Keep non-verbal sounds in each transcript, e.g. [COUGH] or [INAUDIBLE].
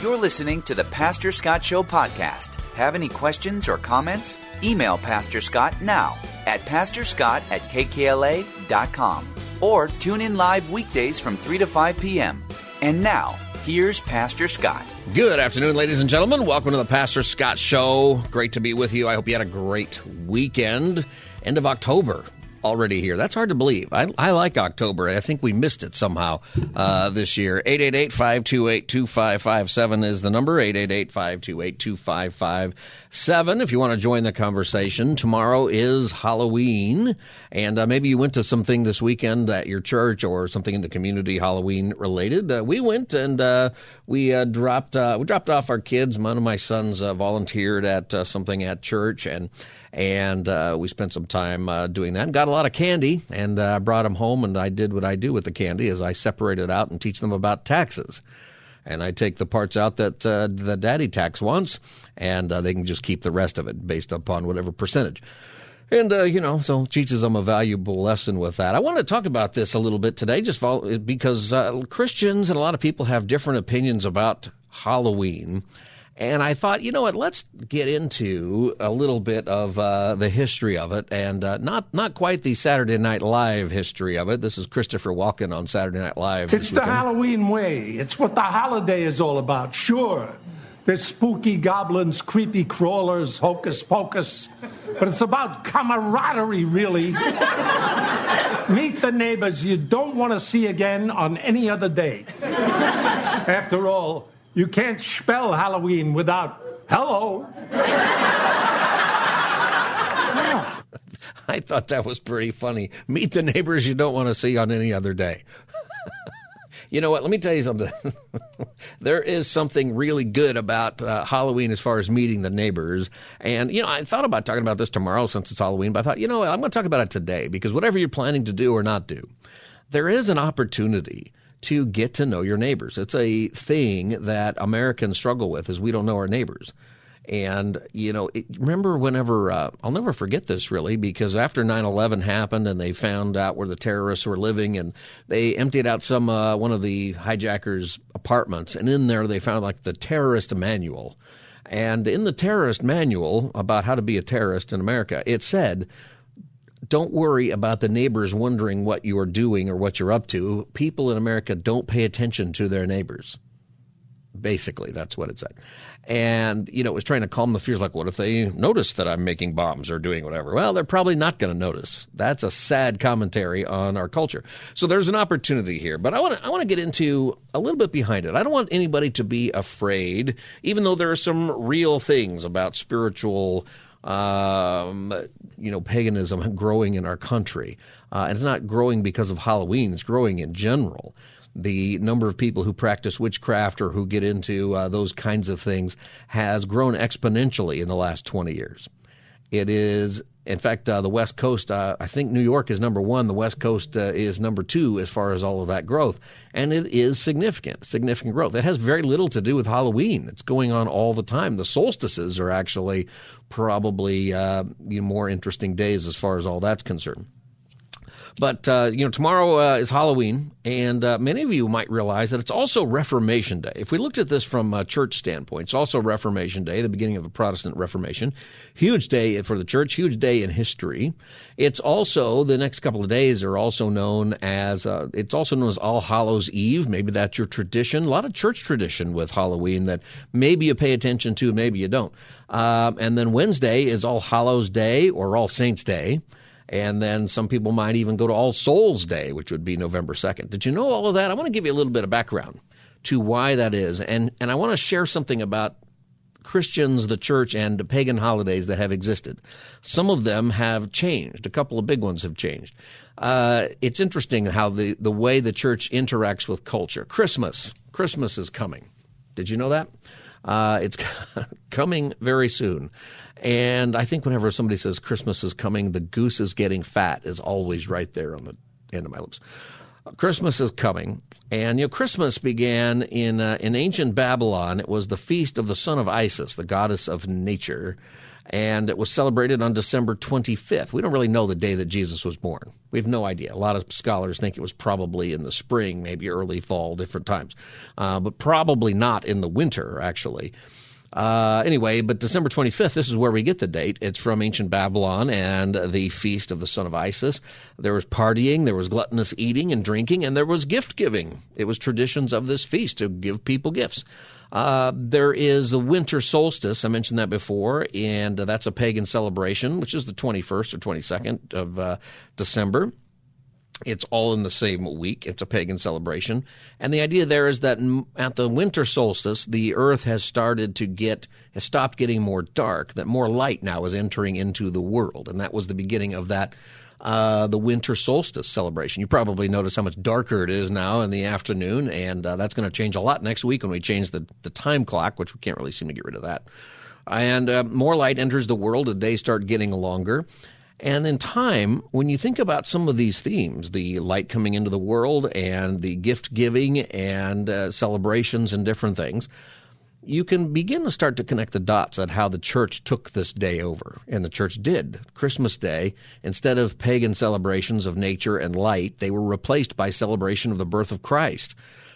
You're listening to the Pastor Scott Show podcast. Have any questions or comments? Email Pastor Scott now at pastorscott at kkla.com or tune in live weekdays from 3 to 5 p.m. And now, here's Pastor Scott. Good afternoon, ladies and gentlemen. Welcome to the Pastor Scott Show. Great to be with you. I hope you had a great weekend. End of October already here. That's hard to believe. I, I like October. I think we missed it somehow uh, this year. 888-528-2557 is the number. 888-528-2557 if you want to join the conversation. Tomorrow is Halloween, and uh, maybe you went to something this weekend at your church or something in the community Halloween related. Uh, we went and uh, we uh, dropped uh, we dropped off our kids. One of my sons volunteered at something at church, and and we spent some time doing that. Got a lot of candy, and uh, brought them home. And I did what I do with the candy: is I separate it out and teach them about taxes. And I take the parts out that uh, the daddy tax wants, and uh, they can just keep the rest of it based upon whatever percentage. And, uh, you know, so teaches them a valuable lesson with that. I want to talk about this a little bit today just because uh, Christians and a lot of people have different opinions about Halloween. And I thought, you know what? Let's get into a little bit of uh, the history of it, and uh, not not quite the Saturday Night Live history of it. This is Christopher Walken on Saturday Night Live. It's the Halloween way. It's what the holiday is all about. Sure, there's spooky goblins, creepy crawlers, hocus pocus, but it's about camaraderie, really. [LAUGHS] Meet the neighbors you don't want to see again on any other day. After all you can't spell Halloween without hello. [LAUGHS] I thought that was pretty funny. Meet the neighbors you don't want to see on any other day. [LAUGHS] you know what? Let me tell you something. [LAUGHS] there is something really good about uh, Halloween as far as meeting the neighbors. And, you know, I thought about talking about this tomorrow since it's Halloween, but I thought, you know, I'm going to talk about it today because whatever you're planning to do or not do, there is an opportunity to get to know your neighbors. It's a thing that Americans struggle with is we don't know our neighbors. And, you know, it, remember whenever, uh, I'll never forget this really, because after 9 11 happened and they found out where the terrorists were living and they emptied out some, uh, one of the hijackers' apartments. And in there they found like the terrorist manual. And in the terrorist manual about how to be a terrorist in America, it said, don't worry about the neighbors wondering what you are doing or what you're up to. People in America don't pay attention to their neighbors. Basically, that's what it said. And, you know, it was trying to calm the fears like, what if they notice that I'm making bombs or doing whatever? Well, they're probably not going to notice. That's a sad commentary on our culture. So there's an opportunity here. But I want to I want to get into a little bit behind it. I don't want anybody to be afraid, even though there are some real things about spiritual um, you know, paganism [LAUGHS] growing in our country. Uh, and it's not growing because of Halloween, it's growing in general. The number of people who practice witchcraft or who get into uh, those kinds of things has grown exponentially in the last 20 years. It is, in fact, uh, the West Coast, uh, I think New York is number one. The West Coast uh, is number two as far as all of that growth. And it is significant, significant growth. It has very little to do with Halloween. It's going on all the time. The solstices are actually probably uh, more interesting days as far as all that's concerned. But uh, you know, tomorrow uh, is Halloween, and uh, many of you might realize that it's also Reformation Day. If we looked at this from a church standpoint, it's also Reformation Day, the beginning of the Protestant Reformation. Huge day for the church, huge day in history. It's also the next couple of days are also known as uh, it's also known as All Hallows Eve. Maybe that's your tradition. A lot of church tradition with Halloween that maybe you pay attention to, maybe you don't. Um, and then Wednesday is All Hallows Day or All Saints Day. And then some people might even go to All Souls Day, which would be November 2nd. Did you know all of that? I want to give you a little bit of background to why that is. And, and I want to share something about Christians, the church, and pagan holidays that have existed. Some of them have changed. A couple of big ones have changed. Uh, it's interesting how the, the way the church interacts with culture. Christmas. Christmas is coming. Did you know that? Uh, it's [LAUGHS] coming very soon. And I think whenever somebody says Christmas is coming, the goose is getting fat is always right there on the end of my lips. Christmas is coming. And you know, Christmas began in uh, in ancient Babylon. It was the feast of the son of Isis, the goddess of nature, and it was celebrated on December 25th. We don't really know the day that Jesus was born. We have no idea. A lot of scholars think it was probably in the spring, maybe early fall, different times, uh, but probably not in the winter, actually. Uh, anyway, but December 25th, this is where we get the date. It's from ancient Babylon and the feast of the son of Isis. There was partying, there was gluttonous eating and drinking, and there was gift giving. It was traditions of this feast to give people gifts. Uh, there is the winter solstice. I mentioned that before, and uh, that's a pagan celebration, which is the 21st or 22nd of uh, December. It's all in the same week. It's a pagan celebration. And the idea there is that at the winter solstice, the earth has started to get, has stopped getting more dark, that more light now is entering into the world. And that was the beginning of that, uh, the winter solstice celebration. You probably notice how much darker it is now in the afternoon. And uh, that's going to change a lot next week when we change the, the time clock, which we can't really seem to get rid of that. And uh, more light enters the world. The days start getting longer. And in time, when you think about some of these themes, the light coming into the world and the gift giving and uh, celebrations and different things, you can begin to start to connect the dots at how the church took this day over. And the church did. Christmas Day, instead of pagan celebrations of nature and light, they were replaced by celebration of the birth of Christ,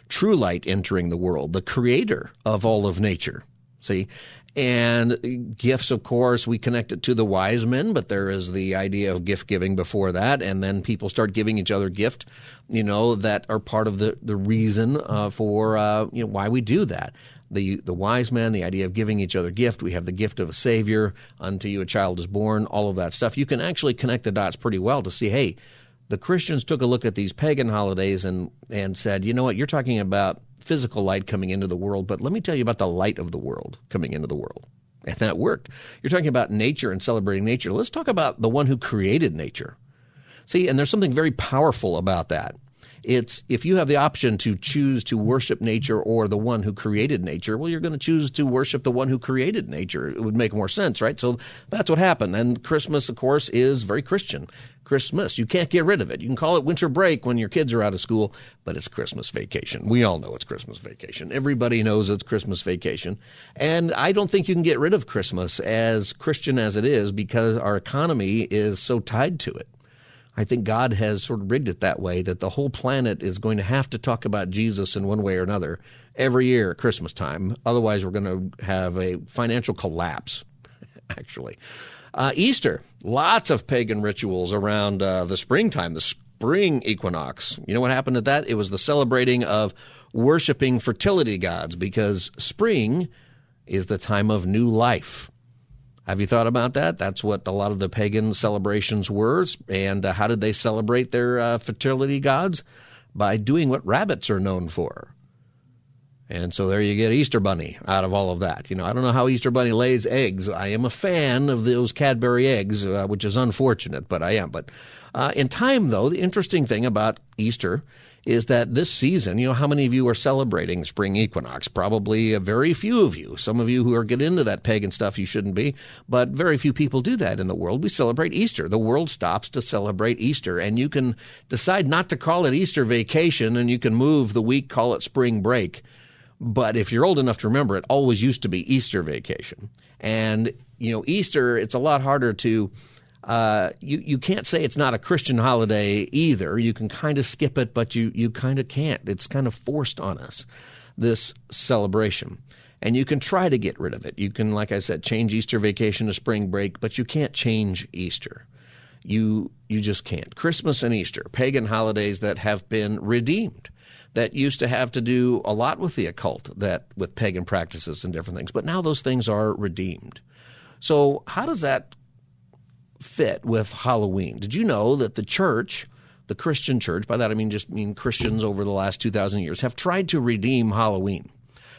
true light entering the world, the creator of all of nature. See? And gifts, of course, we connect it to the wise men, but there is the idea of gift giving before that. And then people start giving each other gift, you know, that are part of the, the reason uh, for, uh, you know, why we do that. The, the wise men, the idea of giving each other gift. We have the gift of a savior. Unto you a child is born. All of that stuff. You can actually connect the dots pretty well to see, hey, the Christians took a look at these pagan holidays and, and said, you know what, you're talking about physical light coming into the world, but let me tell you about the light of the world coming into the world. And that worked. You're talking about nature and celebrating nature. Let's talk about the one who created nature. See, and there's something very powerful about that. It's if you have the option to choose to worship nature or the one who created nature, well, you're going to choose to worship the one who created nature. It would make more sense, right? So that's what happened. And Christmas, of course, is very Christian. Christmas. You can't get rid of it. You can call it winter break when your kids are out of school, but it's Christmas vacation. We all know it's Christmas vacation. Everybody knows it's Christmas vacation. And I don't think you can get rid of Christmas as Christian as it is because our economy is so tied to it. I think God has sort of rigged it that way that the whole planet is going to have to talk about Jesus in one way or another every year at Christmas time. Otherwise, we're going to have a financial collapse, [LAUGHS] actually. Uh, Easter, lots of pagan rituals around uh, the springtime, the spring equinox. You know what happened at that? It was the celebrating of worshiping fertility gods because spring is the time of new life. Have you thought about that? That's what a lot of the pagan celebrations were. And uh, how did they celebrate their uh, fertility gods? By doing what rabbits are known for. And so there you get Easter Bunny out of all of that. You know, I don't know how Easter Bunny lays eggs. I am a fan of those Cadbury eggs, uh, which is unfortunate, but I am. But uh, in time, though, the interesting thing about Easter is that this season, you know, how many of you are celebrating spring equinox? Probably a very few of you. Some of you who are getting into that pagan stuff, you shouldn't be, but very few people do that in the world. We celebrate Easter. The world stops to celebrate Easter, and you can decide not to call it Easter vacation, and you can move the week, call it spring break. But if you're old enough to remember, it always used to be Easter vacation. And, you know, Easter, it's a lot harder to uh, you you can't say it's not a Christian holiday either. You can kind of skip it, but you you kind of can't. It's kind of forced on us this celebration. And you can try to get rid of it. You can, like I said, change Easter vacation to spring break, but you can't change Easter. You you just can't. Christmas and Easter, pagan holidays that have been redeemed, that used to have to do a lot with the occult, that with pagan practices and different things, but now those things are redeemed. So how does that fit with Halloween. Did you know that the church, the Christian church, by that I mean just mean Christians over the last 2,000 years, have tried to redeem Halloween?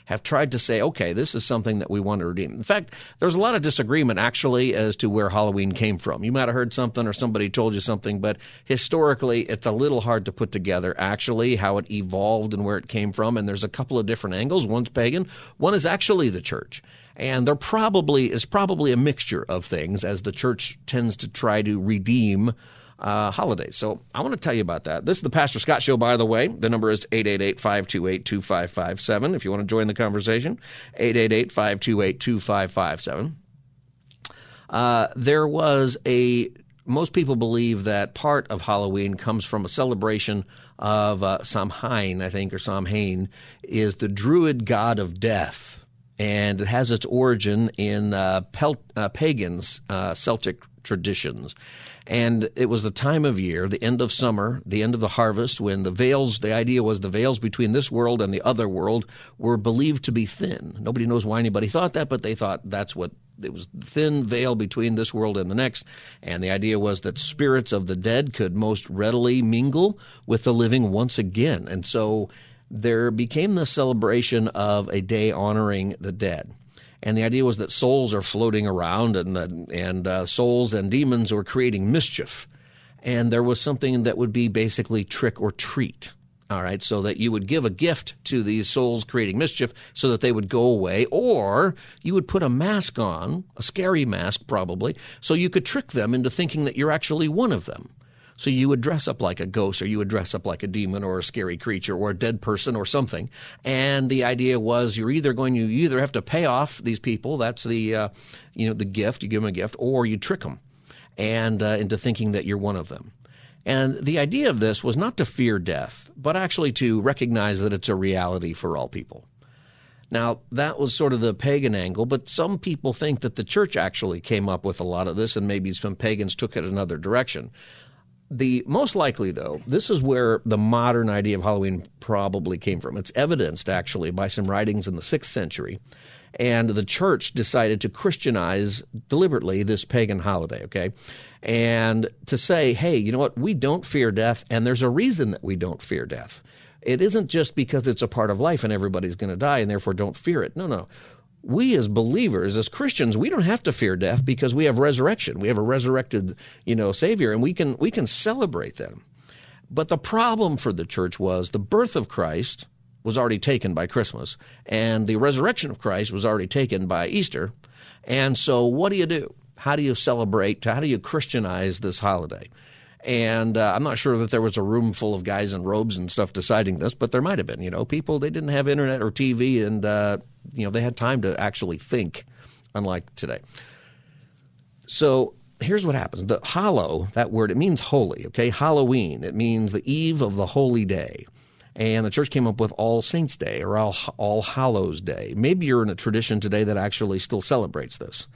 Have tried to say, okay, this is something that we want to redeem. In fact, there's a lot of disagreement actually as to where Halloween came from. You might have heard something or somebody told you something, but historically, it's a little hard to put together actually how it evolved and where it came from. And there's a couple of different angles. One's pagan, one is actually the church and there probably is probably a mixture of things as the church tends to try to redeem uh, holidays. So I want to tell you about that. This is the Pastor Scott Show, by the way. The number is 888-528-2557 if you want to join the conversation. 888-528-2557. Uh, there was a most people believe that part of Halloween comes from a celebration of uh, Samhain, I think, or Samhain, is the druid god of death. And it has its origin in uh, uh, pagans, uh, Celtic traditions. And it was the time of year, the end of summer, the end of the harvest, when the veils, the idea was the veils between this world and the other world were believed to be thin. Nobody knows why anybody thought that, but they thought that's what it was thin veil between this world and the next. And the idea was that spirits of the dead could most readily mingle with the living once again. And so there became the celebration of a day honoring the dead and the idea was that souls are floating around, and the, and uh, souls and demons were creating mischief, and there was something that would be basically trick or treat. All right, so that you would give a gift to these souls creating mischief so that they would go away, or you would put a mask on, a scary mask probably, so you could trick them into thinking that you're actually one of them. So you would dress up like a ghost or you would dress up like a demon or a scary creature or a dead person or something. And the idea was you're either going to, you either have to pay off these people. That's the, uh, you know, the gift. You give them a gift or you trick them and uh, into thinking that you're one of them. And the idea of this was not to fear death, but actually to recognize that it's a reality for all people. Now, that was sort of the pagan angle, but some people think that the church actually came up with a lot of this and maybe some pagans took it another direction. The most likely, though, this is where the modern idea of Halloween probably came from. It's evidenced actually by some writings in the sixth century, and the church decided to Christianize deliberately this pagan holiday. Okay, and to say, hey, you know what? We don't fear death, and there's a reason that we don't fear death. It isn't just because it's a part of life and everybody's going to die, and therefore don't fear it. No, no we as believers, as Christians, we don't have to fear death because we have resurrection. We have a resurrected, you know, Savior, and we can we can celebrate them. But the problem for the church was the birth of Christ was already taken by Christmas, and the resurrection of Christ was already taken by Easter. And so, what do you do? How do you celebrate? How do you Christianize this holiday? And uh, I'm not sure that there was a room full of guys in robes and stuff deciding this, but there might have been. You know, people they didn't have internet or TV, and uh, you know they had time to actually think, unlike today. So here's what happens: the hollow, that word, it means holy. Okay, Halloween. It means the eve of the holy day. And the church came up with All Saints Day or All, All Hallows Day. Maybe you're in a tradition today that actually still celebrates this.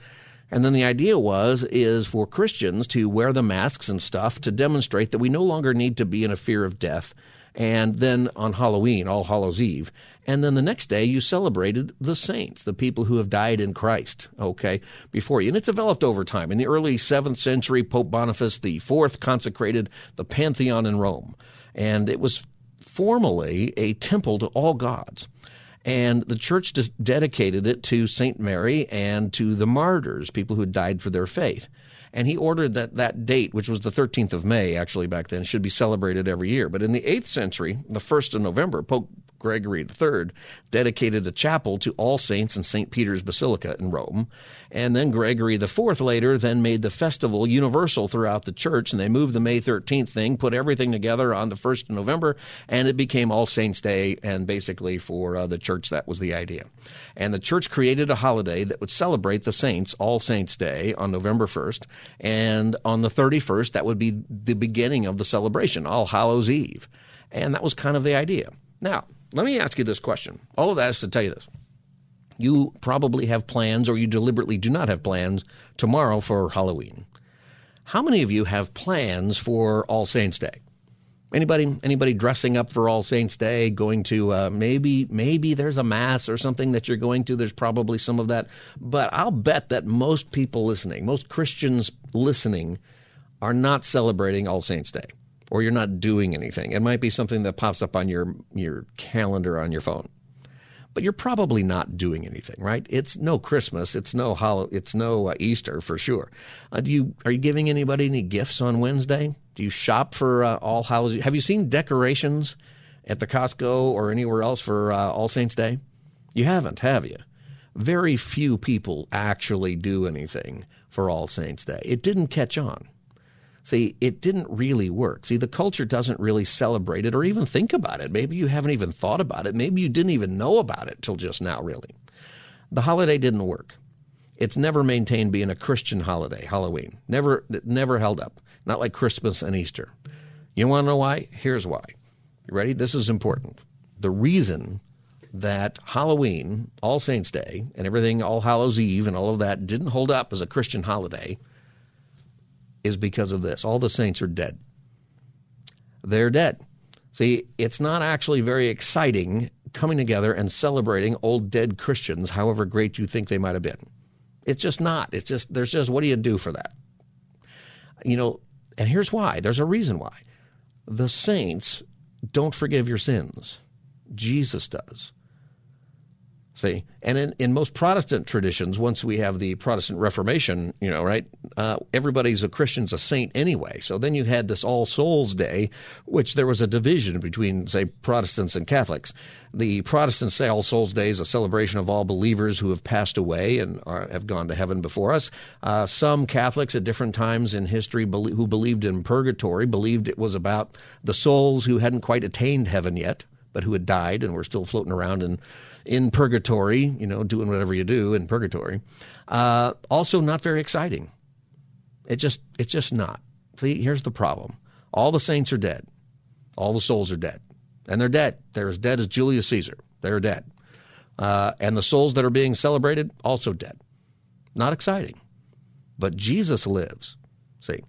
And then the idea was is for Christians to wear the masks and stuff to demonstrate that we no longer need to be in a fear of death. And then on Halloween, All Hallows Eve, and then the next day you celebrated the saints, the people who have died in Christ, okay, before you. And it's developed over time. In the early 7th century, Pope Boniface IV consecrated the Pantheon in Rome. And it was formally a temple to all gods and the church just dedicated it to St. Mary and to the martyrs, people who had died for their faith. And he ordered that that date, which was the 13th of May, actually back then, should be celebrated every year. But in the 8th century, the 1st of November, Pope Gregory III dedicated a chapel to All Saints in St. Peter's Basilica in Rome. And then Gregory IV later then made the festival universal throughout the church, and they moved the May 13th thing, put everything together on the 1st of November, and it became All Saints Day. And basically, for uh, the church, that was the idea. And the church created a holiday that would celebrate the saints, All Saints Day, on November 1st. And on the 31st, that would be the beginning of the celebration, All Hallows Eve. And that was kind of the idea. Now, let me ask you this question. All of that is to tell you this. You probably have plans, or you deliberately do not have plans tomorrow for Halloween. How many of you have plans for All Saints Day? Anybody? Anybody dressing up for All Saints Day? Going to uh, maybe maybe there's a mass or something that you're going to. There's probably some of that, but I'll bet that most people listening, most Christians listening, are not celebrating All Saints Day or you're not doing anything. It might be something that pops up on your your calendar on your phone. But you're probably not doing anything, right? It's no Christmas, it's no hollow, it's no uh, Easter for sure. Uh, do you are you giving anybody any gifts on Wednesday? Do you shop for uh, All Hallows? Have you seen decorations at the Costco or anywhere else for uh, All Saints Day? You haven't, have you? Very few people actually do anything for All Saints Day. It didn't catch on. See, it didn't really work. See, the culture doesn't really celebrate it or even think about it. Maybe you haven't even thought about it. Maybe you didn't even know about it till just now, really. The holiday didn't work. It's never maintained being a Christian holiday, Halloween. Never, never held up. Not like Christmas and Easter. You want to know why? Here's why. You ready? This is important. The reason that Halloween, All Saints Day, and everything, All Hallows Eve, and all of that didn't hold up as a Christian holiday is because of this. All the saints are dead. They're dead. See, it's not actually very exciting coming together and celebrating old dead Christians, however great you think they might have been. It's just not. It's just, there's just, what do you do for that? You know, and here's why. There's a reason why. The saints don't forgive your sins. Jesus does. See, and in, in most Protestant traditions, once we have the Protestant Reformation, you know, right, uh, everybody's a Christian's a saint anyway. So then you had this All Souls Day, which there was a division between, say, Protestants and Catholics. The Protestants say All Souls Day is a celebration of all believers who have passed away and are, have gone to heaven before us. Uh, some Catholics at different times in history be- who believed in purgatory believed it was about the souls who hadn't quite attained heaven yet, but who had died and were still floating around in in purgatory, you know, doing whatever you do in purgatory. Uh, also, not very exciting. It just, it's just not. See, here's the problem: all the saints are dead, all the souls are dead, and they're dead. They're as dead as Julius Caesar. They're dead, uh, and the souls that are being celebrated also dead. Not exciting, but Jesus lives. See,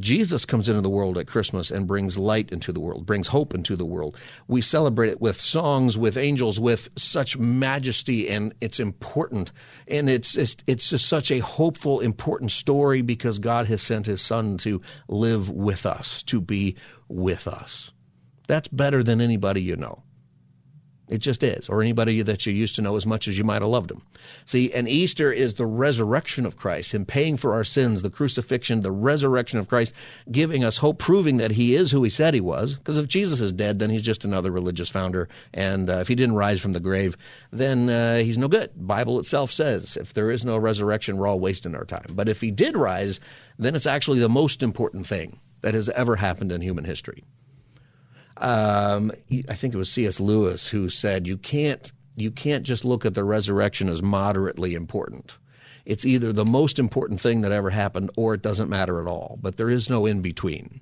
Jesus comes into the world at Christmas and brings light into the world, brings hope into the world. We celebrate it with songs, with angels, with such majesty, and it's important. And it's, it's, it's just such a hopeful, important story because God has sent his son to live with us, to be with us. That's better than anybody you know. It just is, or anybody that you used to know as much as you might have loved him. See, and Easter is the resurrection of Christ, Him paying for our sins, the crucifixion, the resurrection of Christ, giving us hope, proving that He is who He said He was. Because if Jesus is dead, then He's just another religious founder, and uh, if He didn't rise from the grave, then uh, He's no good. Bible itself says if there is no resurrection, we're all wasting our time. But if He did rise, then it's actually the most important thing that has ever happened in human history. Um, I think it was C.S. Lewis who said you can't you can't just look at the resurrection as moderately important. It's either the most important thing that ever happened or it doesn't matter at all. But there is no in between.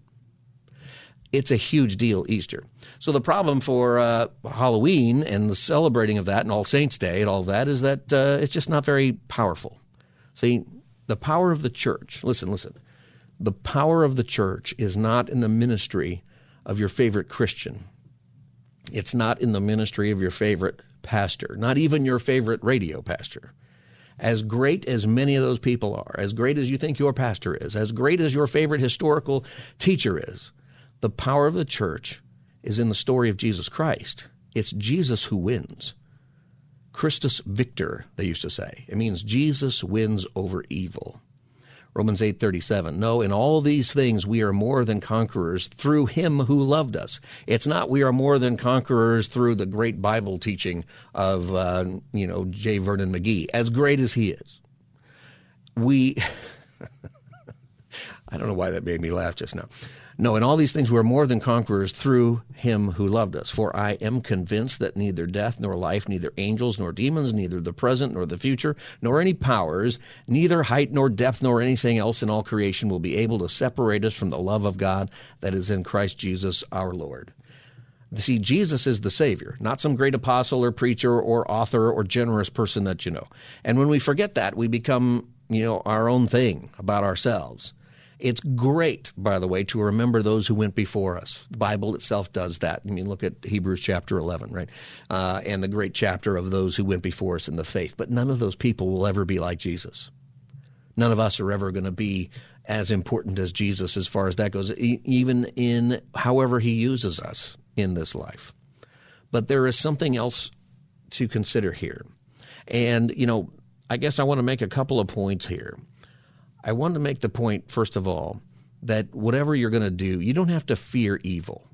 It's a huge deal, Easter. So the problem for uh, Halloween and the celebrating of that and All Saints Day and all that is that uh, it's just not very powerful. See, the power of the church, listen, listen, the power of the church is not in the ministry of your favorite Christian. It's not in the ministry of your favorite pastor, not even your favorite radio pastor. As great as many of those people are, as great as you think your pastor is, as great as your favorite historical teacher is, the power of the church is in the story of Jesus Christ. It's Jesus who wins. Christus victor, they used to say. It means Jesus wins over evil. Romans 8:37. No, in all these things we are more than conquerors through him who loved us. It's not we are more than conquerors through the great Bible teaching of uh, you know J. Vernon McGee, as great as he is. We [LAUGHS] I don't know why that made me laugh just now. No, in all these things we are more than conquerors through him who loved us. For I am convinced that neither death nor life, neither angels nor demons, neither the present nor the future, nor any powers, neither height nor depth nor anything else in all creation will be able to separate us from the love of God that is in Christ Jesus our Lord. See, Jesus is the Savior, not some great apostle or preacher or author or generous person that you know. And when we forget that, we become, you know, our own thing about ourselves. It's great, by the way, to remember those who went before us. The Bible itself does that. I mean, look at Hebrews chapter 11, right? Uh, and the great chapter of those who went before us in the faith. But none of those people will ever be like Jesus. None of us are ever going to be as important as Jesus as far as that goes, e- even in however he uses us in this life. But there is something else to consider here. And, you know, I guess I want to make a couple of points here. I want to make the point, first of all, that whatever you're going to do, you don't have to fear evil.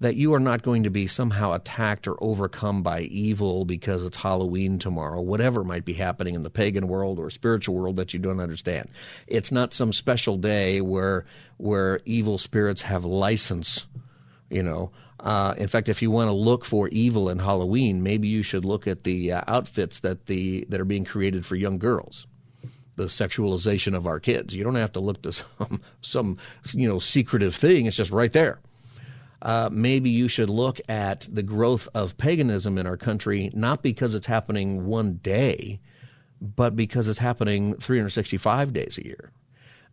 That you are not going to be somehow attacked or overcome by evil because it's Halloween tomorrow, whatever might be happening in the pagan world or spiritual world that you don't understand. It's not some special day where where evil spirits have license, you know. Uh, in fact, if you want to look for evil in Halloween, maybe you should look at the uh, outfits that the that are being created for young girls the sexualization of our kids. You don't have to look to [LAUGHS] some some you know secretive thing. It's just right there. Uh, maybe you should look at the growth of paganism in our country, not because it's happening one day, but because it's happening 365 days a year.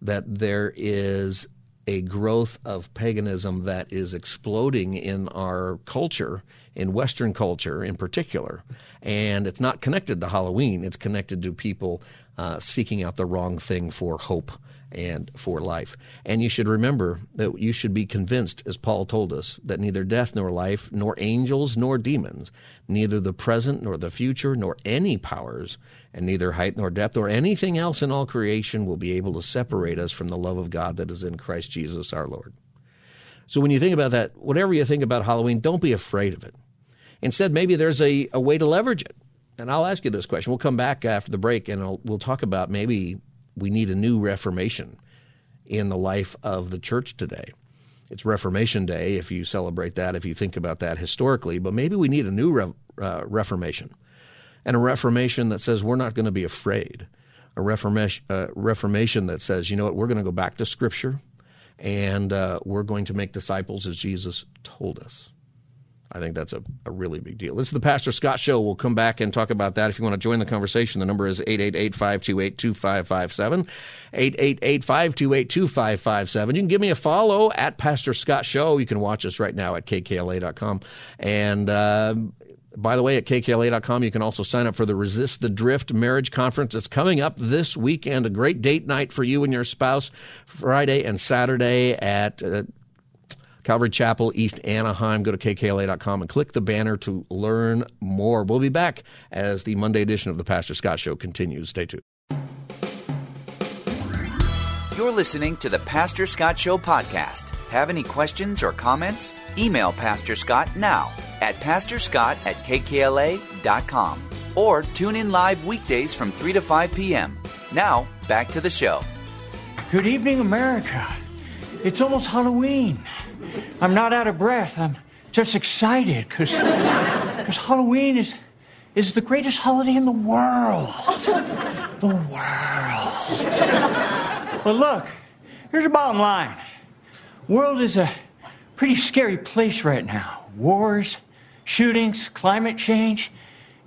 That there is a growth of paganism that is exploding in our culture, in Western culture in particular. And it's not connected to Halloween, it's connected to people uh, seeking out the wrong thing for hope and for life. And you should remember that you should be convinced, as Paul told us, that neither death nor life, nor angels nor demons, neither the present nor the future, nor any powers, and neither height nor depth, or anything else in all creation will be able to separate us from the love of God that is in Christ Jesus our Lord. So when you think about that, whatever you think about Halloween, don't be afraid of it. Instead, maybe there's a, a way to leverage it. And I'll ask you this question. We'll come back after the break and I'll, we'll talk about maybe we need a new reformation in the life of the church today. It's Reformation Day if you celebrate that, if you think about that historically, but maybe we need a new re- uh, reformation and a reformation that says we're not going to be afraid. A reformation, uh, reformation that says, you know what, we're going to go back to Scripture and uh, we're going to make disciples as Jesus told us. I think that's a, a really big deal. This is the Pastor Scott Show. We'll come back and talk about that. If you want to join the conversation, the number is 888 528 2557. 888 528 2557. You can give me a follow at Pastor Scott Show. You can watch us right now at kkla.com. And, uh, by the way, at kkla.com, you can also sign up for the Resist the Drift Marriage Conference. It's coming up this weekend. A great date night for you and your spouse, Friday and Saturday at uh, Calvary Chapel, East Anaheim. Go to kkla.com and click the banner to learn more. We'll be back as the Monday edition of the Pastor Scott Show continues. Stay tuned. You're listening to the Pastor Scott Show podcast. Have any questions or comments? Email Pastor Scott now at pastorscott at kkla.com or tune in live weekdays from 3 to 5 p.m. Now, back to the show. Good evening, America. It's almost Halloween. I'm not out of breath. I'm just excited because Halloween is, is the greatest holiday in the world. The world. But look, here's the bottom line. World is a pretty scary place right now. Wars, shootings, climate change,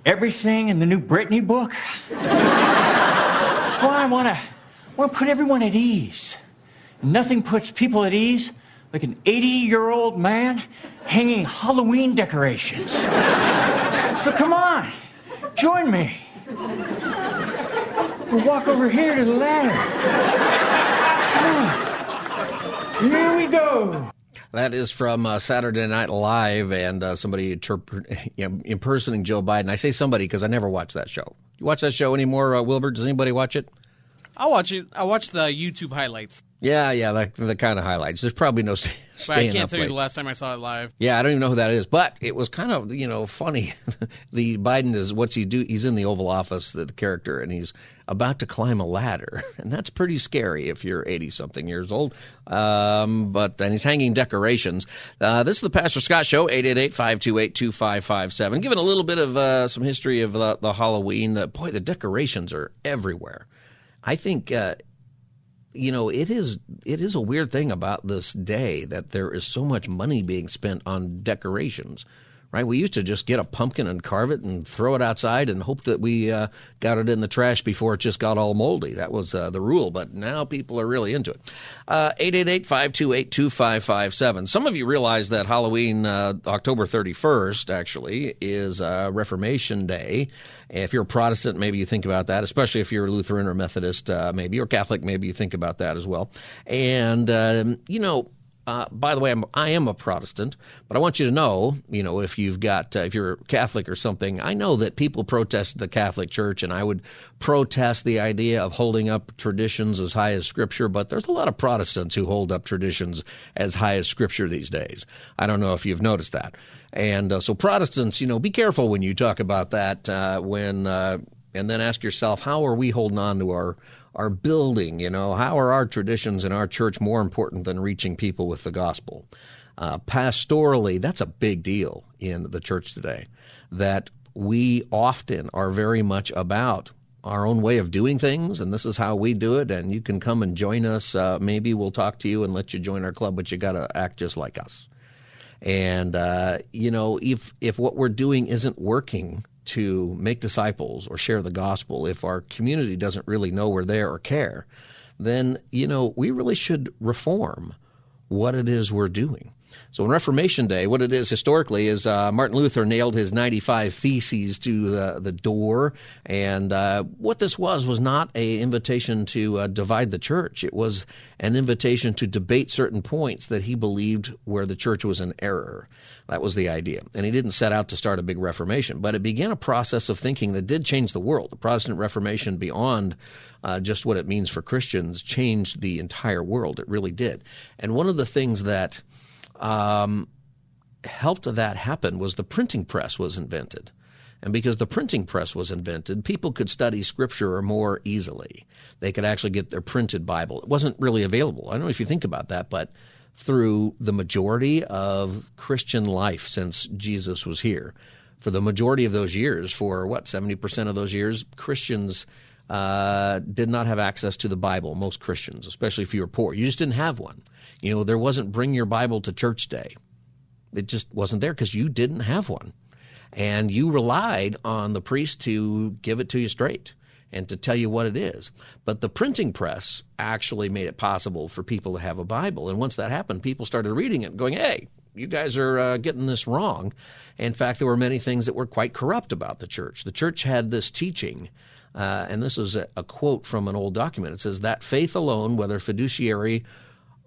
everything in the new Britney book. That's why I want to want to put everyone at ease. Nothing puts people at ease like an 80 year old man hanging Halloween decorations. so come on, join me. We'll walk over here to the ladder. Come on. Here we go. That is from uh, Saturday Night Live and uh, somebody [LAUGHS] you know, impersonating Joe Biden. I say somebody because I never watched that show. You watch that show anymore, uh, Wilbur? Does anybody watch it? I watch it. I watch the YouTube highlights. Yeah, yeah, the, the kind of highlights. There's probably no [LAUGHS] staying But I can't tell late. you the last time I saw it live. Yeah, I don't even know who that is, but it was kind of you know funny. [LAUGHS] the Biden is what's he do? He's in the Oval Office, the, the character, and he's about to climb a ladder, [LAUGHS] and that's pretty scary if you're 80 something years old. Um, but and he's hanging decorations. Uh, this is the Pastor Scott Show, 888-528-2557. Giving a little bit of uh, some history of the, the Halloween. The, boy, the decorations are everywhere. I think. Uh, you know it is it is a weird thing about this day that there is so much money being spent on decorations right? We used to just get a pumpkin and carve it and throw it outside and hope that we uh, got it in the trash before it just got all moldy. That was uh, the rule but now people are really into it. Uh, 888-528-2557 some of you realize that halloween uh, october 31st actually is uh, reformation day. If you're a Protestant, maybe you think about that, especially if you're Lutheran or Methodist, uh, maybe, or Catholic, maybe you think about that as well. And, um, you know, uh, by the way, I'm, I am a Protestant, but I want you to know, you know, if you've got, uh, if you're Catholic or something, I know that people protest the Catholic Church, and I would protest the idea of holding up traditions as high as Scripture, but there's a lot of Protestants who hold up traditions as high as Scripture these days. I don't know if you've noticed that. And uh, so, Protestants, you know, be careful when you talk about that. Uh, when uh, and then ask yourself, how are we holding on to our our building? You know, how are our traditions in our church more important than reaching people with the gospel? Uh, pastorally, that's a big deal in the church today. That we often are very much about our own way of doing things, and this is how we do it. And you can come and join us. Uh, maybe we'll talk to you and let you join our club, but you got to act just like us. And uh, you know, if if what we're doing isn't working to make disciples or share the gospel, if our community doesn't really know we're there or care, then you know we really should reform what it is we're doing. So on Reformation Day, what it is historically is uh, Martin Luther nailed his 95 theses to the, the door. And uh, what this was was not an invitation to uh, divide the church. It was an invitation to debate certain points that he believed where the church was in error. That was the idea. And he didn't set out to start a big reformation, but it began a process of thinking that did change the world. The Protestant Reformation, beyond uh, just what it means for Christians, changed the entire world. It really did. And one of the things that um, helped that happen was the printing press was invented. And because the printing press was invented, people could study scripture more easily. They could actually get their printed Bible. It wasn't really available. I don't know if you think about that, but through the majority of Christian life since Jesus was here, for the majority of those years, for what, 70% of those years, Christians uh, did not have access to the Bible, most Christians, especially if you were poor. You just didn't have one. You know, there wasn't bring your Bible to church day. It just wasn't there because you didn't have one. And you relied on the priest to give it to you straight and to tell you what it is. But the printing press actually made it possible for people to have a Bible. And once that happened, people started reading it and going, hey, you guys are uh, getting this wrong. In fact, there were many things that were quite corrupt about the church. The church had this teaching, uh, and this is a, a quote from an old document. It says that faith alone, whether fiduciary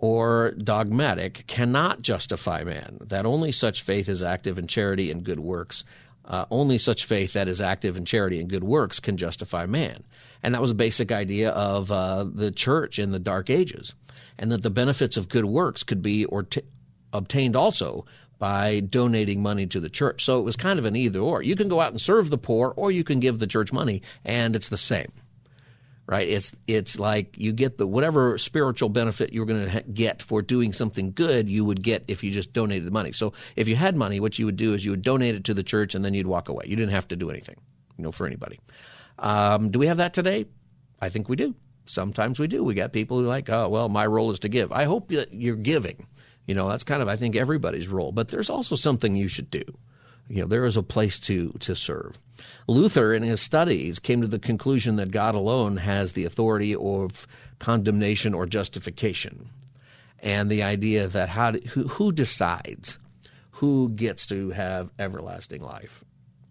or dogmatic cannot justify man, that only such faith is active in charity and good works. Uh, only such faith that is active in charity and good works can justify man. And that was a basic idea of uh, the church in the Dark Ages. And that the benefits of good works could be or t- obtained also by donating money to the church. So it was kind of an either or. You can go out and serve the poor, or you can give the church money, and it's the same right? It's it's like you get the whatever spiritual benefit you're going to get for doing something good, you would get if you just donated the money. So if you had money, what you would do is you would donate it to the church and then you'd walk away. You didn't have to do anything, you know, for anybody. Um, do we have that today? I think we do. Sometimes we do. We got people who like, oh well, my role is to give. I hope that you're giving. You know, that's kind of I think everybody's role. But there's also something you should do. You know, there is a place to to serve. Luther, in his studies, came to the conclusion that God alone has the authority of condemnation or justification, and the idea that how do, who, who decides who gets to have everlasting life.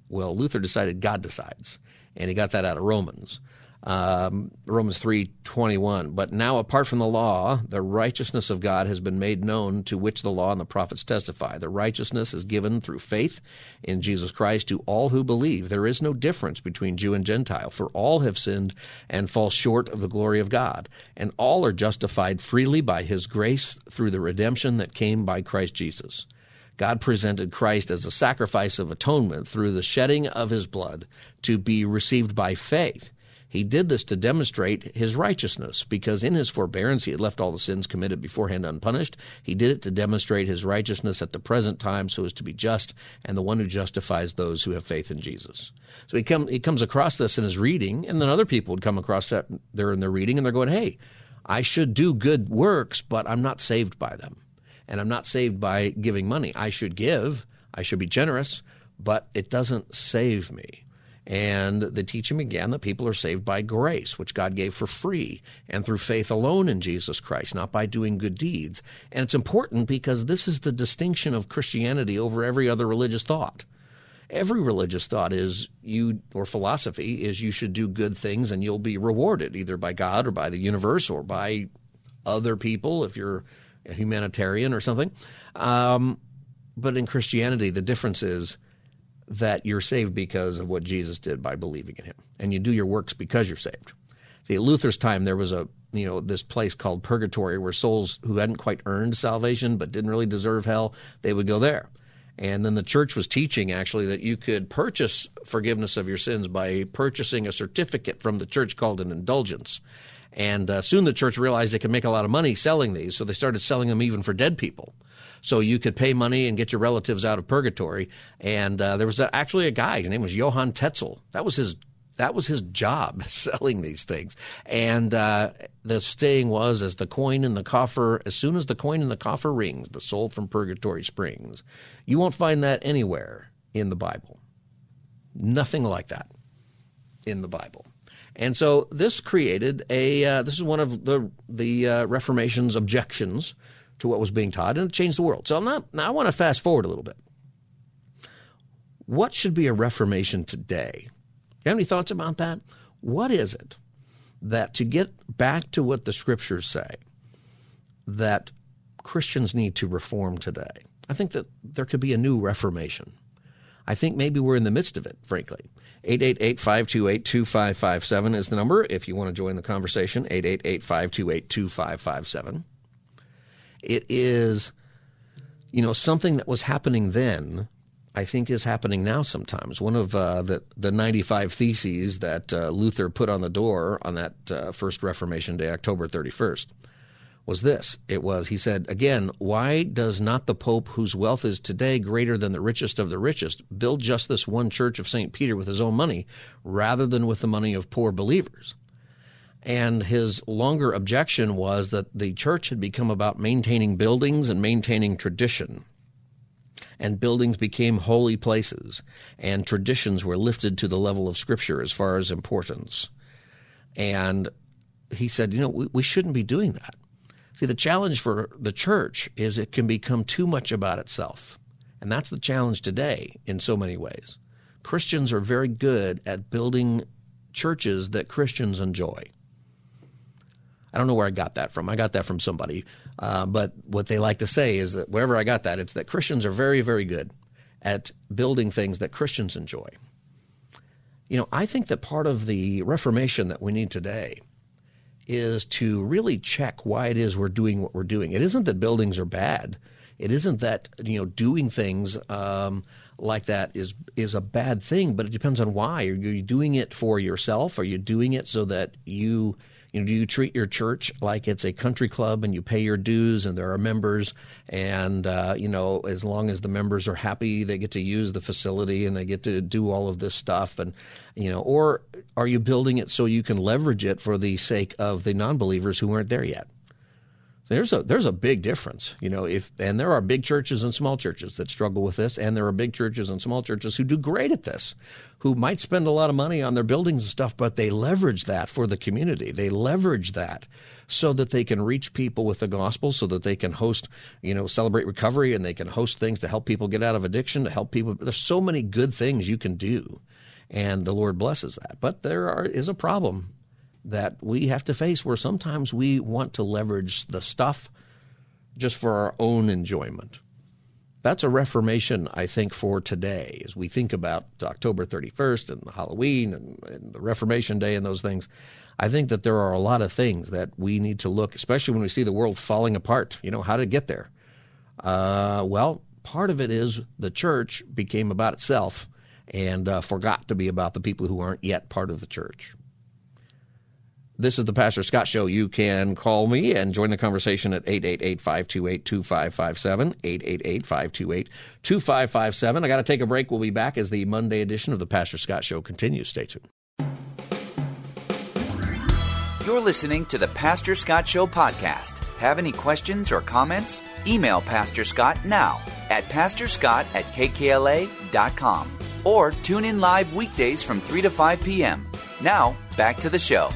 Well, Luther decided God decides, and he got that out of Romans um, Romans three twenty one. But now, apart from the law, the righteousness of God has been made known, to which the law and the prophets testify. The righteousness is given through faith in Jesus Christ to all who believe. There is no difference between Jew and Gentile, for all have sinned and fall short of the glory of God, and all are justified freely by His grace through the redemption that came by Christ Jesus. God presented Christ as a sacrifice of atonement through the shedding of his blood to be received by faith. He did this to demonstrate his righteousness, because in his forbearance he had left all the sins committed beforehand unpunished. He did it to demonstrate his righteousness at the present time so as to be just and the one who justifies those who have faith in Jesus. So he, come, he comes across this in his reading, and then other people would come across that there in their reading, and they're going, hey, I should do good works, but I'm not saved by them. And I'm not saved by giving money. I should give, I should be generous, but it doesn't save me. And the teaching began that people are saved by grace, which God gave for free, and through faith alone in Jesus Christ, not by doing good deeds. And it's important because this is the distinction of Christianity over every other religious thought. Every religious thought is you, or philosophy, is you should do good things and you'll be rewarded, either by God or by the universe or by other people if you're a humanitarian or something. Um, but in Christianity, the difference is that you're saved because of what Jesus did by believing in him. And you do your works because you're saved. See, at Luther's time, there was a you know this place called purgatory where souls who hadn't quite earned salvation but didn't really deserve hell they would go there and then the church was teaching actually that you could purchase forgiveness of your sins by purchasing a certificate from the church called an indulgence and uh, soon the church realized they could make a lot of money selling these so they started selling them even for dead people so you could pay money and get your relatives out of purgatory. And uh, there was actually a guy, his name was Johann Tetzel. That was his that was his job [LAUGHS] selling these things. And uh, the saying was, as the coin in the coffer, as soon as the coin in the coffer rings, the soul from purgatory springs. You won't find that anywhere in the Bible. Nothing like that in the Bible. And so this created a. Uh, this is one of the the uh, Reformation's objections to what was being taught, and it changed the world. So I'm not, now I want to fast forward a little bit. What should be a Reformation today? You have any thoughts about that? What is it that to get back to what the scriptures say that Christians need to reform today? I think that there could be a new Reformation. I think maybe we're in the midst of it, frankly. 888-528-2557 is the number if you want to join the conversation. 888-528-2557. It is, you know, something that was happening then I think is happening now sometimes. One of uh, the the 95 theses that uh, Luther put on the door on that uh, first Reformation Day, October 31st, was this. It was, he said, again, why does not the Pope, whose wealth is today greater than the richest of the richest, build just this one church of St. Peter with his own money rather than with the money of poor believers? And his longer objection was that the church had become about maintaining buildings and maintaining tradition and buildings became holy places, and traditions were lifted to the level of Scripture as far as importance. And he said, you know, we, we shouldn't be doing that. See, the challenge for the church is it can become too much about itself. And that's the challenge today in so many ways. Christians are very good at building churches that Christians enjoy. I don't know where I got that from. I got that from somebody. Uh, but what they like to say is that wherever I got that, it's that Christians are very, very good at building things that Christians enjoy. You know, I think that part of the Reformation that we need today is to really check why it is we're doing what we're doing. It isn't that buildings are bad. It isn't that you know doing things um, like that is is a bad thing, but it depends on why. Are you doing it for yourself? Are you doing it so that you you know, do you treat your church like it's a country club and you pay your dues and there are members and uh, you know as long as the members are happy they get to use the facility and they get to do all of this stuff and you know or are you building it so you can leverage it for the sake of the non-believers who aren't there yet? There's a there's a big difference, you know. If and there are big churches and small churches that struggle with this, and there are big churches and small churches who do great at this, who might spend a lot of money on their buildings and stuff, but they leverage that for the community. They leverage that so that they can reach people with the gospel, so that they can host, you know, celebrate recovery, and they can host things to help people get out of addiction, to help people. There's so many good things you can do, and the Lord blesses that. But there are, is a problem that we have to face where sometimes we want to leverage the stuff just for our own enjoyment. That's a reformation, I think, for today as we think about October 31st and Halloween and, and the Reformation Day and those things. I think that there are a lot of things that we need to look, especially when we see the world falling apart. You know, how to get there? Uh, well, part of it is the church became about itself and uh, forgot to be about the people who aren't yet part of the church. This is the Pastor Scott Show. You can call me and join the conversation at 888-528-2557, 888-528-2557. I got to take a break. We'll be back as the Monday edition of the Pastor Scott Show continues. Stay tuned. You're listening to the Pastor Scott Show podcast. Have any questions or comments? Email Pastor Scott now at pastorscott at kkla.com or tune in live weekdays from 3 to 5 p.m. Now, back to the show.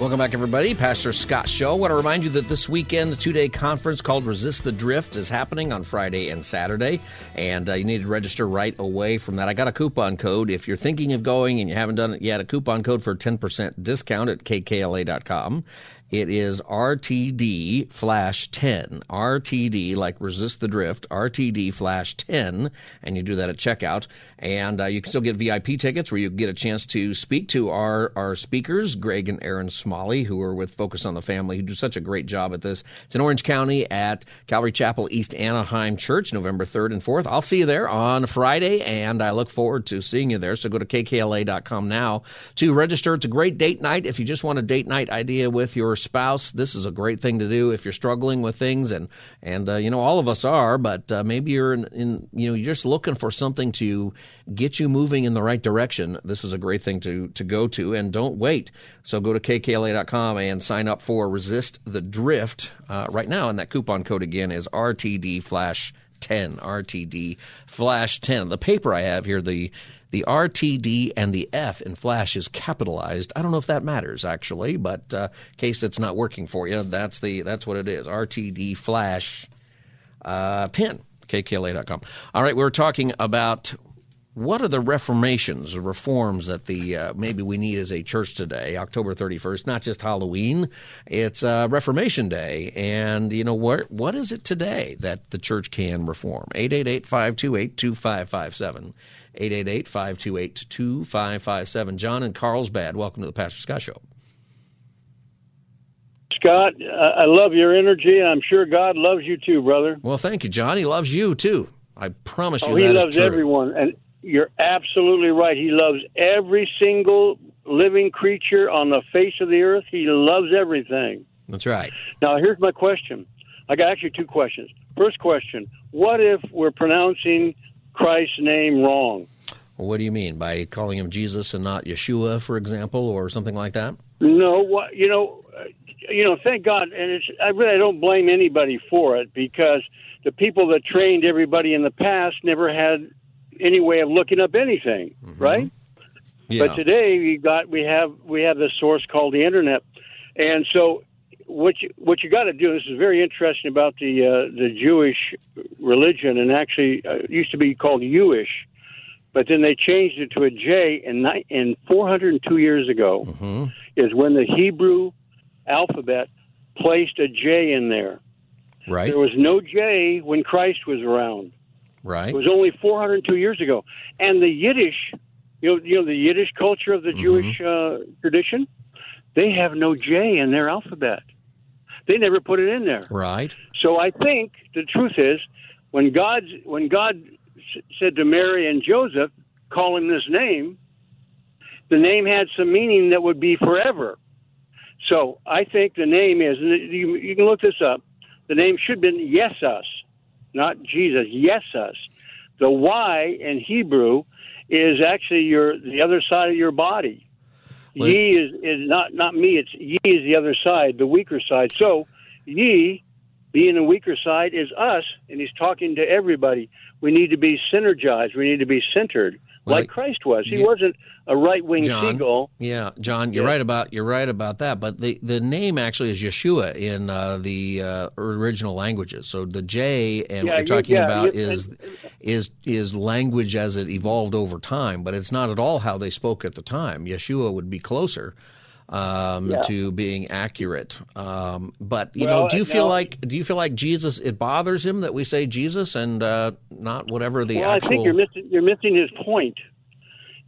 Welcome back, everybody. Pastor Scott Show. I want to remind you that this weekend, the two day conference called Resist the Drift is happening on Friday and Saturday, and uh, you need to register right away from that. I got a coupon code. If you're thinking of going and you haven't done it yet, a coupon code for 10% discount at kkla.com. It is RTD flash 10. RTD, like resist the drift, RTD flash 10. And you do that at checkout. And uh, you can still get VIP tickets where you get a chance to speak to our, our speakers, Greg and Erin Smalley, who are with Focus on the Family, who do such a great job at this. It's in Orange County at Calvary Chapel East Anaheim Church, November 3rd and 4th. I'll see you there on Friday, and I look forward to seeing you there. So go to kkla.com now to register. It's a great date night if you just want a date night idea with your spouse, this is a great thing to do if you're struggling with things, and and uh, you know all of us are, but uh, maybe you're in, in, you know you're just looking for something to get you moving in the right direction. This is a great thing to to go to, and don't wait. So go to kkla.com and sign up for Resist the Drift uh, right now, and that coupon code again is RTD Flash. 10 RTD Flash 10. The paper I have here, the the RTD and the F in Flash is capitalized. I don't know if that matters actually, but uh, case it's not working for you, that's the that's what it is. RTD Flash uh, 10 kkla.com. All right, we were talking about what are the reformations or reforms that the uh, maybe we need as a church today october 31st not just halloween it's uh, reformation day and you know what what is it today that the church can reform 888-528-2557 888-528-2557 john in carlsbad welcome to the pastor scott show Scott, I love your energy, and I'm sure God loves you too, brother. well thank you john he loves you too i promise you Oh, he loves everyone, and you're absolutely right. He loves every single living creature on the face of the earth. He loves everything. that's right Now, here's my question. I got actually two questions. First question: What if we're pronouncing Christ's name wrong? What do you mean by calling him jesus and not yeshua for example or something like that No, what you know, uh, you know. Thank God, and it's. I really don't blame anybody for it because the people that trained everybody in the past never had any way of looking up anything, right? yeah But today we got we have we have this source called the internet, and so what you what you got to do. This is very interesting about the uh, the Jewish religion, and actually uh, it used to be called Jewish, but then they changed it to a J. And ni- in 402 years ago is when the Hebrew alphabet placed a J in there. right There was no J when Christ was around. right It was only 402 years ago, and the Yiddish, you know, you know the Yiddish culture of the Jewish uh, tradition, they have no J in their alphabet. They never put it in there. right So I think the truth is, when God when God s- said to Mary and Joseph, call him this name, the name had some meaning that would be forever. So I think the name is, and you, you can look this up. The name should have been Yes Us, not Jesus. Yesus. The Y in Hebrew is actually your the other side of your body. Ye is, is not not me. It's ye is the other side, the weaker side. So ye, being the weaker side, is us, and he's talking to everybody. We need to be synergized. We need to be centered, Well, like Christ was. He yeah. wasn't a right wing seagull. Yeah, John, you're Yeah. right about you're right about that. But the the name actually is Yeshua in uh, the uh, original languages. So the J and Yeah, what you're talking about is is is language as it evolved over time. But it's not at all how they spoke at the time. Yeshua would be closer. Um, Yeah. to being accurate, um, but you Well, know, do you feel now- like do you feel like Jesus? It bothers him that we say Jesus and uh, not whatever the well, actual. I think you're missing you're missing his point.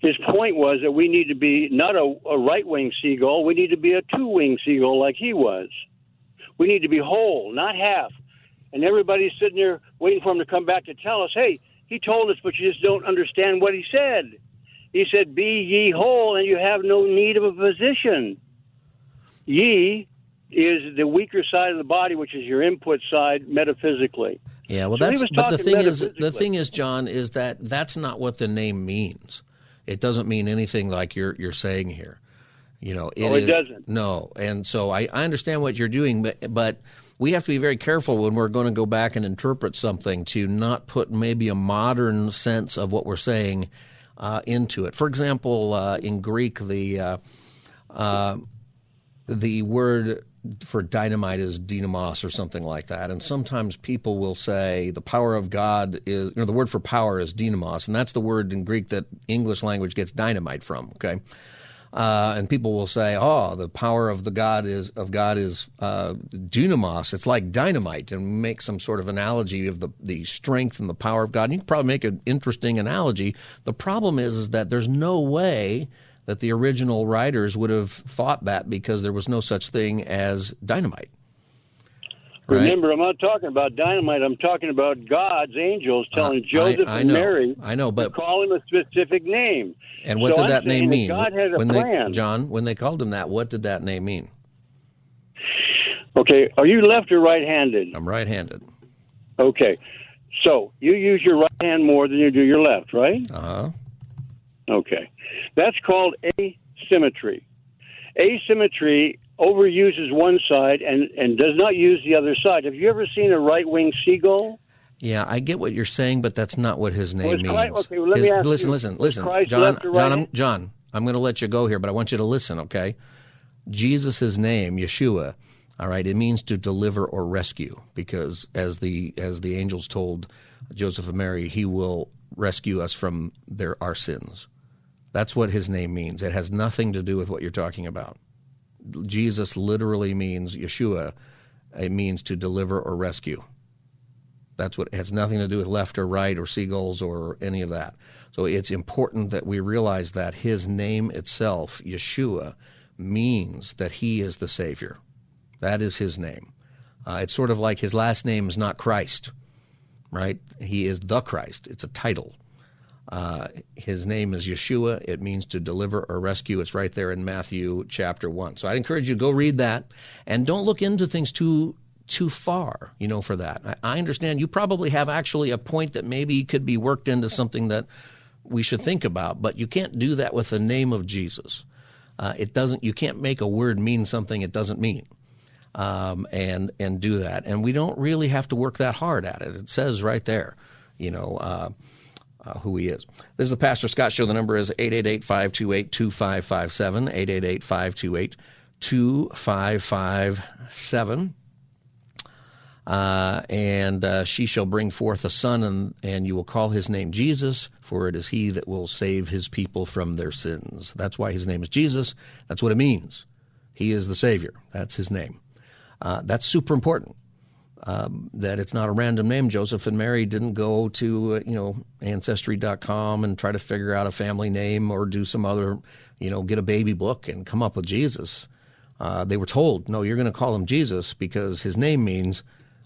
His point was that we need to be not a, a right wing seagull. We need to be a two wing seagull like he was. We need to be whole, not half. And everybody's sitting there waiting for him to come back to tell us, hey, he told us, but you just don't understand what he said. He said, Be ye whole, and you have no need of a physician. Ye is the weaker side of the body, which is your input side metaphysically. Yeah, well, So that's but the thing is, the thing is, John, is that that's not what the name means. It doesn't mean anything like you're you're saying here. You know, Oh, it is- doesn't. No, and so I, I understand what you're doing, but but we have to be very careful when we're going to go back and interpret something to not put maybe a modern sense of what we're saying into it. For example, uh, in Greek, the uh, uh, the word for dynamite is dynamos or something like that. And sometimes people will say the power of God is, you know, the word for power is dynamos, and that's the word in Greek that English language gets dynamite from. Okay. Uh, and people will say, "Oh, the power of the God is of God is uh, dynamos. It's like dynamite," and make some sort of analogy of the the strength and the power of God. And you can probably make an interesting analogy. The problem is, is that there's no way that the original writers would have thought that because there was no such thing as dynamite. Right? Remember, I'm not talking about dynamite. I'm talking about God's angels telling Uh, Joseph I and know. Mary I know, but- to call him a specific name. And what So did I'm that name saying that mean? God had a when plan. They, John, when they called him that, what did that name mean? Okay, are you left or right-handed? I'm right-handed. Okay, so you use your right hand more than you do your left, right? Uh huh. Okay, that's called asymmetry. Asymmetry overuses one side and, and does not use the other side. Have you ever seen a right wing seagull? Yeah, I get what you're saying, but that's not what his name Well, means. Okay, well, let me His- ask listen, you, listen, listen, Christ John, John, right? I'm, John. I'm going to let you go here, but I want you to listen, okay? Jesus' name, Yeshua. All right, it means to deliver or rescue, because as the as the angels told Joseph and Mary, he will rescue us from their our sins. That's what his name means. It has nothing to do with what you're talking about. Jesus literally means Yeshua. It means to deliver or rescue. That's what has nothing to do with left or right or seagulls or any of that. So it's important that we realize that his name itself, Yeshua, means that he is the Savior. That is his name. Uh, it's sort of like his last name is not Christ, right? He is the Christ. It's a title. Uh, his name is Yeshua. It means to deliver or rescue. It's right there in Matthew chapter one. So I'd encourage you to go read that and don't look into things too too far, you know, for that. I, I understand you probably have actually a point that maybe could be worked into something that we should think about, but you can't do that with the name of Jesus. Uh, it doesn't. You can't make a word mean something it doesn't mean um, and and do that. And we don't really have to work that hard at it. It says right there, you know, uh, uh, who he is. This is the Pastor Scott Show. The number is 888-528-2557, 888-528-2557. Uh, and uh, she shall bring forth a son, and, and you will call his name Jesus, for it is he that will save his people from their sins. That's why his name is Jesus. That's what it means. He is the Savior. That's his name. Uh, that's super important. Um, that it's not a random name. Joseph and Mary didn't go to uh, you know ancestry.com and try to figure out a family name or do some other you know get a baby book and come up with Jesus. Uh, they were told, no, you're going to call him Jesus because his name means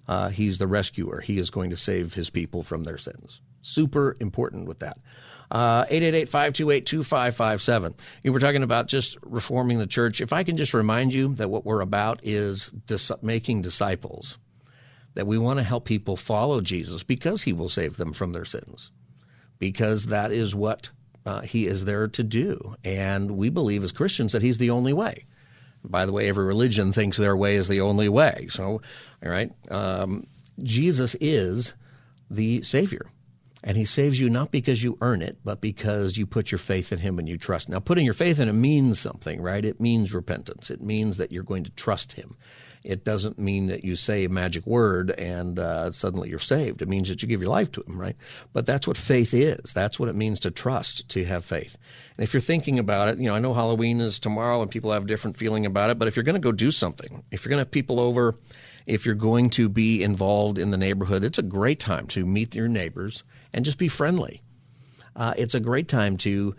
uh, he's the rescuer. He is going to save his people from their sins. Super important with that. Uh, 888-528-2557. You were talking about just reforming the church. If I can just remind you that what we're about is dis- making disciples, that we want to help people follow Jesus because he will save them from their sins, because that is what uh, he is there to do. And we believe as Christians that he's the only way. By the way, every religion thinks their way is the only way. So, all right, um, Jesus is the Savior. And he saves you not because you earn it, but because you put your faith in him and you trust. Now, putting your faith in him means something, right? It means repentance. It means that you're going to trust him. It doesn't mean that you say a magic word and uh, suddenly you're saved. It means that you give your life to him, right? But that's what faith is. That's what it means to trust, to have faith. And if you're thinking about it, you know, I know Halloween is tomorrow and people have a different feeling about it, but if you're going to go do something, if you're going to have people over, if you're going to be involved in the neighborhood, it's a great time to meet your neighbors and just be friendly. Uh, it's a great time to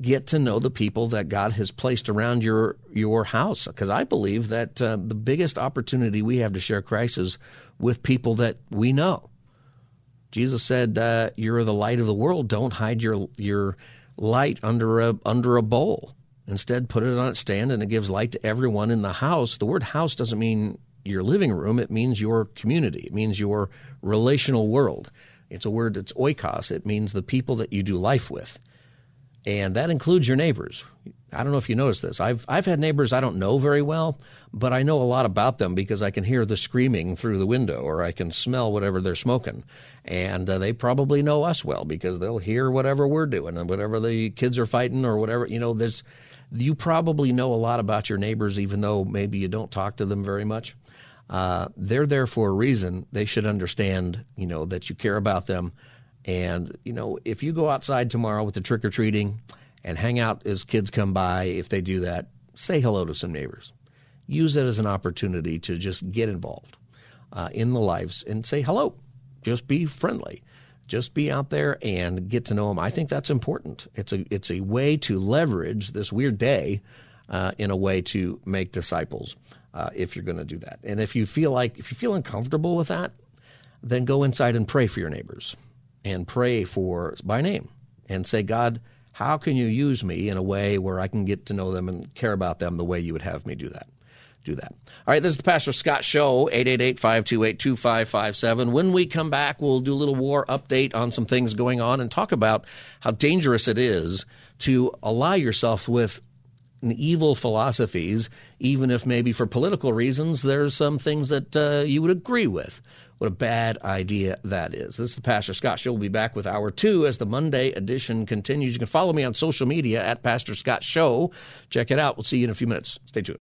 get to know the people that God has placed around your your house. Because I believe that uh, the biggest opportunity we have to share Christ is with people that we know. Jesus said, uh, "You're the light of the world. Don't hide your your light under a under a bowl. Instead, put it on its stand, and it gives light to everyone in the house." The word house doesn't mean your living room. It means your community. It means your relational world. It's a word that's oikos. It means the people that you do life with. And that includes your neighbors. I don't know if you noticed this. I've I've had neighbors I don't know very well, but I know a lot about them because I can hear the screaming through the window or I can smell whatever they're smoking. And uh, they probably know us well because they'll hear whatever we're doing and whatever the kids are fighting or whatever, you know, there's you probably know a lot about your neighbors even though maybe you don't talk to them very much. Uh, they're there for a reason. They should understand, you know, that you care about them. And, you know, if you go outside tomorrow with the trick or treating and hang out as kids come by, if they do that, say hello to some neighbors. Use it as an opportunity to just get involved uh, in the lives and say hello. Just be friendly. Just be out there and get to know them. I think that's important. It's a it's a way to leverage this weird day uh, in a way to make disciples. Uh, if you're going to do that, and if you feel like if you feel uncomfortable with that, then go inside and pray for your neighbors and pray for by name and say, God, how can you use me in a way where I can get to know them and care about them the way you would have me do that? do that. All right, this is the Pastor Scott Show, 888-528-2557. When we come back, we'll do a little war update on some things going on and talk about how dangerous it is to ally yourself with evil philosophies, even if maybe for political reasons there's some things that uh, you would agree with. What a bad idea that is. This is the Pastor Scott Show. We'll be back with hour two as the Monday edition continues. You can follow me on social media at Pastor Scott Show. Check it out. We'll see you in a few minutes. Stay tuned.